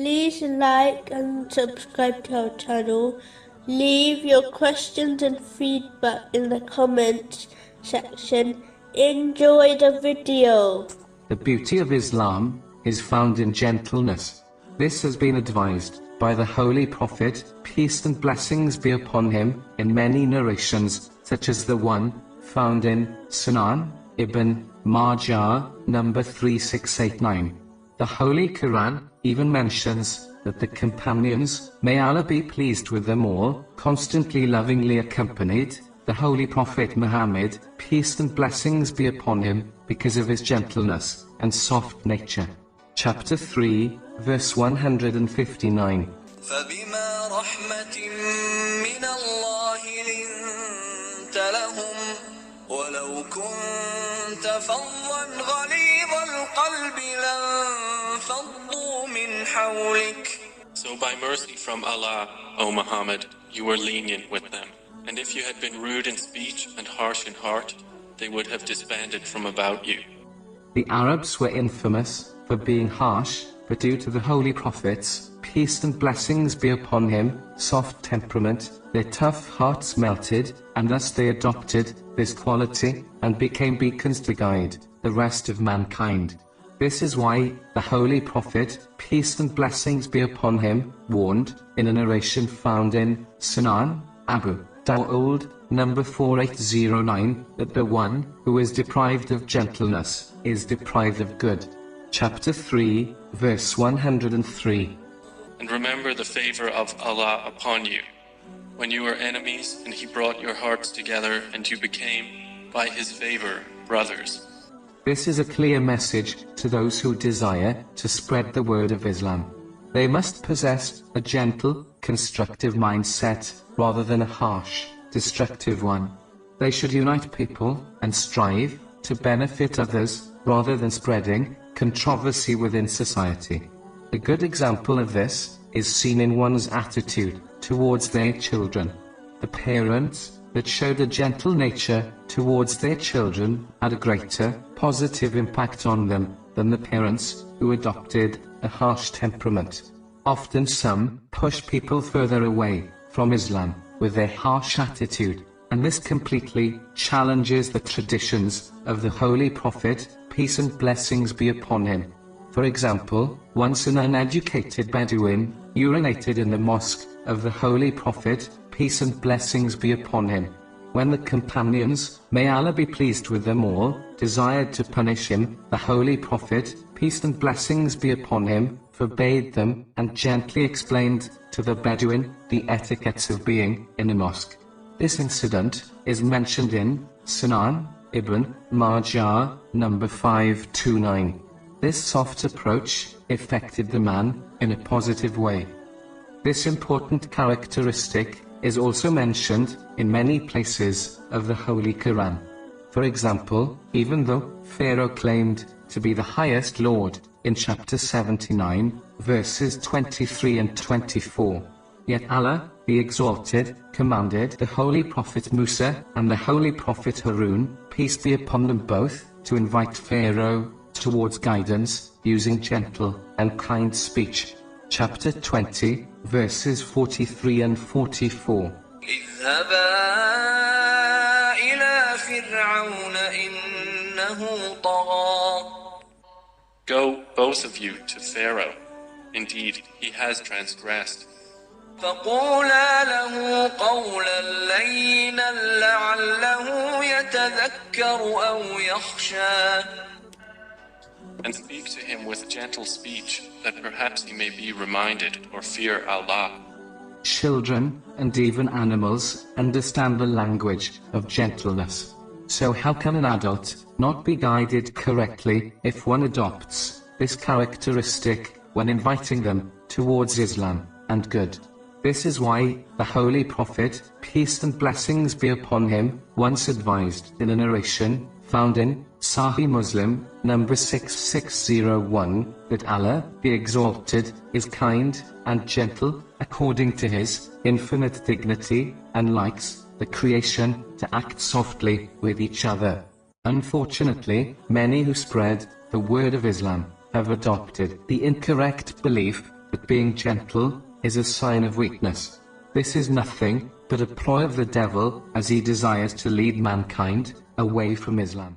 Please like and subscribe to our channel. Leave your questions and feedback in the comments section. Enjoy the video. The beauty of Islam is found in gentleness. This has been advised by the Holy Prophet, peace and blessings be upon him, in many narrations, such as the one found in Sunan ibn Majah, number 3689. The Holy Quran even mentions that the companions, may Allah be pleased with them all, constantly lovingly accompanied the Holy Prophet Muhammad, peace and blessings be upon him, because of his gentleness and soft nature. Chapter 3, verse 159. فبما رحمة من الله لنت لهم ولو كنت فظا غليظ القلب لانفضوا من حولك So by mercy from Allah, O Muhammad, you were lenient with them. And if you had been rude in speech and harsh in heart, they would have disbanded from about you. The Arabs were infamous for being harsh, but due to the Holy Prophets, peace and blessings be upon him, soft temperament, their tough hearts melted, and thus they adopted this quality, and became beacons to guide the rest of mankind. This is why the Holy Prophet, peace and blessings be upon him, warned, in a narration found in Sunan, Abu Dawood, number 4809, that the one who is deprived of gentleness is deprived of good. Chapter 3, verse 103. And remember the favor of Allah upon you, when you were enemies and He brought your hearts together and you became, by His favor, brothers. This is a clear message to those who desire to spread the word of Islam. They must possess a gentle, constructive mindset, rather than a harsh, destructive one. They should unite people and strive to benefit others, rather than spreading controversy within society. A good example of this is seen in one's attitude towards their children. The parents that showed a gentle nature towards their children had a greater positive impact on them than the parents who adopted a harsh temperament. Often some push people further away from Islam with their harsh attitude, and this completely challenges the traditions of the Holy Prophet, peace and blessings be upon him. For example, once an uneducated Bedouin urinated in the mosque of the Holy Prophet, peace and blessings be upon him. When the companions, may Allah be pleased with them all, desired to punish him, the Holy Prophet, peace and blessings be upon him, forbade them, and gently explained to the Bedouin the etiquettes of being in a mosque. This incident is mentioned in Sunan Ibn Majah, number 529. This soft approach affected the man in a positive way. This important characteristic is also mentioned in many places of the Holy Quran. For example, even though Pharaoh claimed to be the highest Lord in chapter 79, verses 23 and 24, yet Allah, the Exalted, commanded the Holy Prophet Musa and the Holy Prophet Harun, peace be upon them both, to invite Pharaoh towards guidance, using gentle and kind speech Chapter 20, verses 43 and 44. اذهبا إلى فرعون إنه طغى Go, both of you, to Pharaoh. Indeed, he has transgressed. فقولا له قولا لينا لعله يتذكر أو يخشى and speak to him with gentle speech, that perhaps he may be reminded or fear Allah. Children, and even animals, understand the language of gentleness. So how can an adult not be guided correctly if one adopts this characteristic when inviting them towards Islam and good? This is why the Holy Prophet, peace and blessings be upon him, once advised in a narration found in Sahih Muslim, number 6601, that Allah, the Exalted, is kind and gentle, according to His infinite dignity, and likes the creation to act softly with each other. Unfortunately, many who spread the word of Islam have adopted the incorrect belief that being gentle is a sign of weakness. This is nothing but a ploy of the devil as he desires to lead mankind away from Islam.